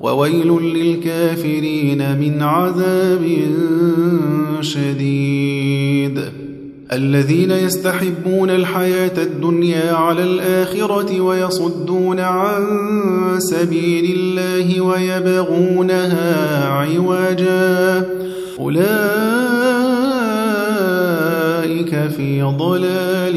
وويل للكافرين من عذاب شديد. الذين يستحبون الحياة الدنيا على الآخرة ويصدون عن سبيل الله ويبغونها عوجا. أولئك في ضلال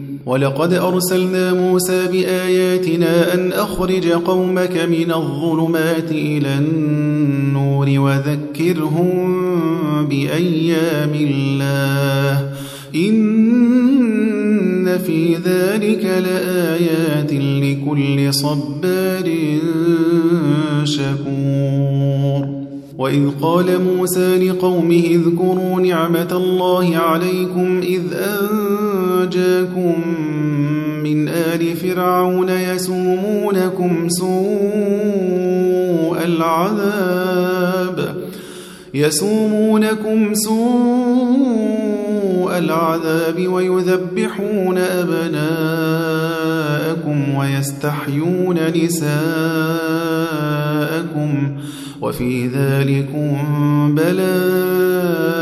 ولقد أرسلنا موسى بآياتنا أن أخرج قومك من الظلمات إلى النور وذكرهم بأيام الله. إن في ذلك لآيات لكل صبار شكور. وإذ قال موسى لقومه اذكروا نعمة الله عليكم إذ أنجاكم من آل فرعون يسومونكم سوء العذاب. يسومونكم سوء العذاب ويذبحون أبناءكم ويستحيون نساءكم. وفي ذلكم بلاء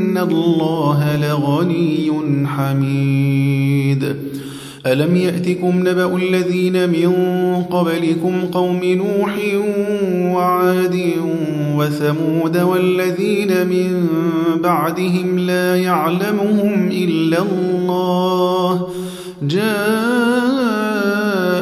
الله لغني حميد. ألم يأتكم نبأ الذين من قبلكم قوم نوح وعاد وثمود والذين من بعدهم لا يعلمهم إلا الله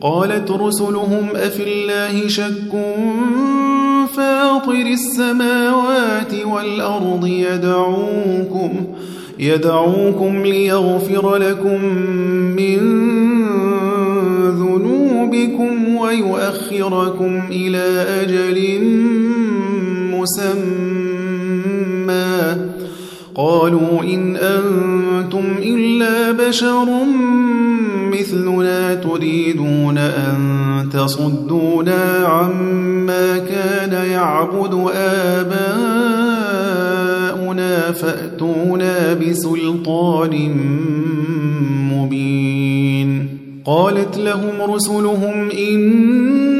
قالت رسلهم أفي الله شك فاطر السماوات والأرض يدعوكم يدعوكم ليغفر لكم من ذنوبكم ويؤخركم إلى أجل مسمى قالوا إن أنتم إلا بشر مثلنا تريدون أن تصدونا عما كان يعبد آباؤنا فأتونا بسلطان مبين. قالت لهم رسلهم إن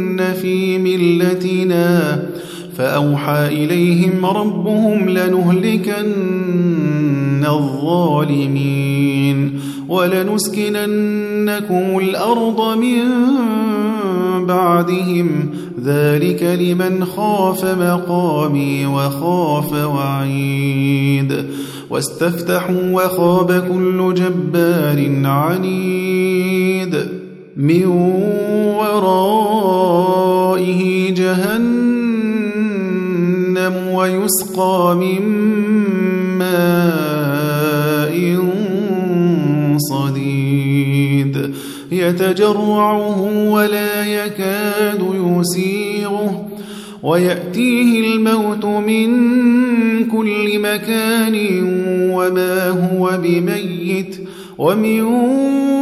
في ملتنا فأوحى إليهم ربهم لنهلكن الظالمين ولنسكننكم الأرض من بعدهم. ذلك لمن خاف مقامي وخاف وعيد. واستفتحوا وخاب كل جبار عنيد. من ورائه جهنم ويسقى من ماء صديد. يتجرعه ولا يكاد يسيغه ويأتيه الموت من كل مكان وما هو بميت. ومن ورائه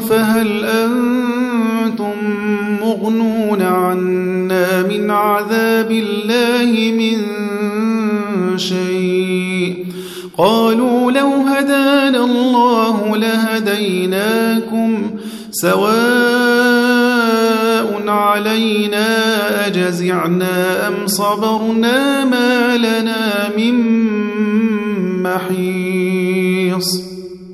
فهل أنتم مغنون عنا من عذاب الله من شيء؟ قالوا لو هدانا الله لهديناكم سواء علينا أجزعنا أم صبرنا ما لنا من محيص.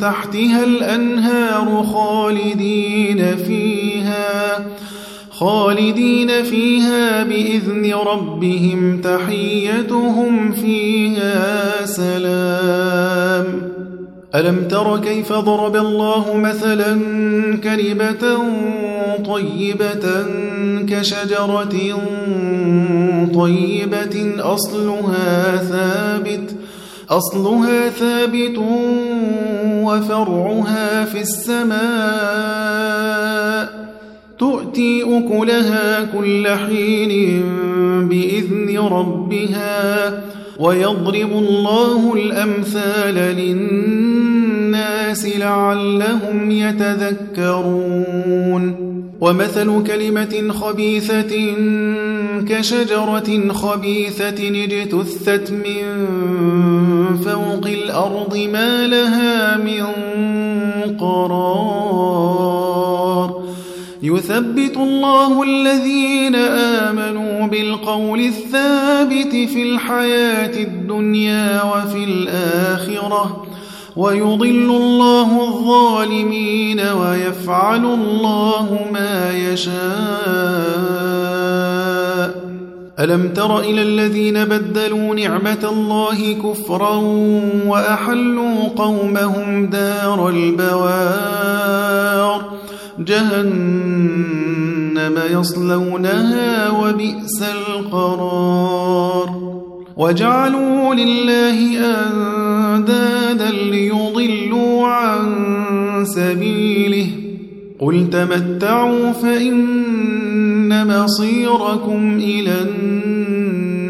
تحتها الأنهار خالدين فيها خالدين فيها بإذن ربهم تحيتهم فيها سلام. ألم تر كيف ضرب الله مثلا كلمة طيبة كشجرة طيبة أصلها ثابت أصلها ثابت وفرعها في السماء تؤتي أكلها كل حين بإذن ربها ويضرب الله الأمثال للناس لعلهم يتذكرون. ومثل كلمة خبيثة كشجرة خبيثة اجتثت من فوق الأرض ما لها من قرار. يثبت الله الذين آمنوا بالقول الثابت في الحياة الدنيا وفي الآخرة ويضل الله الظالمين ويفعل الله ما يشاء. ألم تر إلى الذين بدلوا نعمة الله كفرا وأحلوا قومهم دار البوار؟ جهنم يصلونها وبئس القرار. وجعلوا لله أندادا ليضلوا عن سبيله. قل تمتعوا فإن مصيركم إلى النار.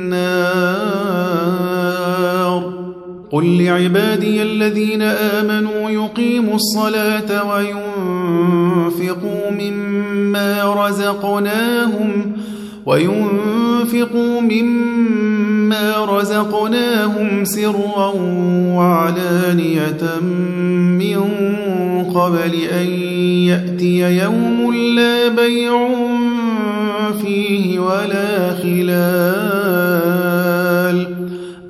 قل لعبادي الذين آمنوا يقيموا الصلاة وينفقوا مما رزقناهم وينفقوا مما رزقناهم سرا وعلانية من قبل أن يأتي يوم لا بيع فيه ولا خلال.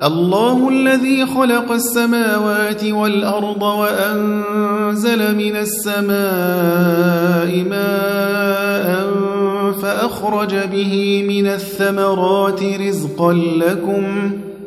الله الذي خلق السماوات والأرض وأنزل من السماء ماء فأخرج به من الثمرات رزقا لكم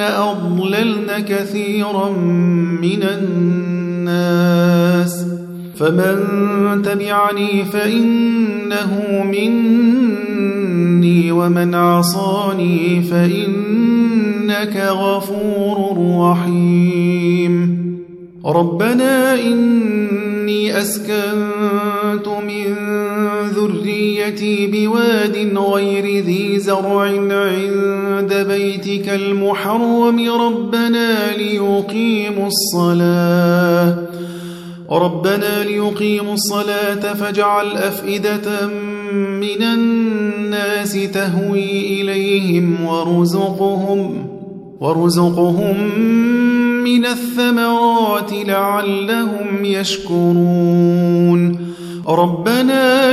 أضللن كثيرا من الناس. فمن تبعني فإنه مني ومن عصاني فإنك غفور رحيم. ربنا إني أسكنت من ذريتي بواد غير ذي زرع عند بيتك المحرم ربنا ليقيموا الصلاة. ربنا ليقيموا الصلاة فاجعل أفئدة من الناس تهوي إليهم وارزقهم وارزقهم من الثمرات لعلهم يشكرون. ربنا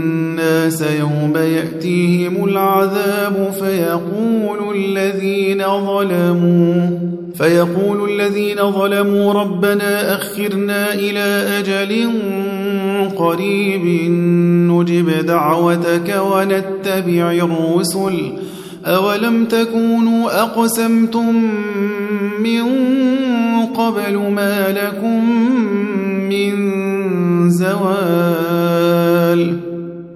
الناس يوم يأتيهم العذاب فيقول الذين ظلموا فيقول الذين ظلموا ربنا أخرنا إلى أجل قريب نجب دعوتك ونتبع الرسل. أولم تكونوا أقسمتم من قبل ما لكم من زوال؟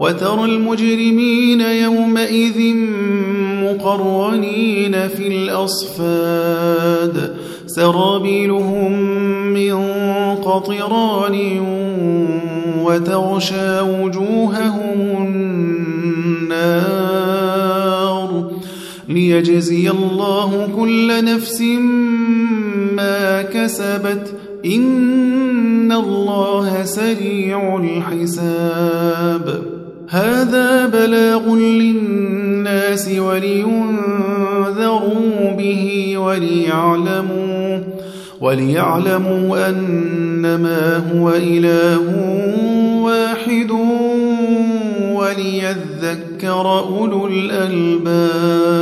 وترى المجرمين يومئذ مقرنين في الأصفاد. سرابيلهم من قطران وتغشى وجوههم النار. ليجزي الله كل نفس ما كسبت. إن الله سريع الحساب. هذا بلاغ للناس ولينذروا به وليعلموا وليعلموا أنما هو إله واحد وليذكر أولو الألباب.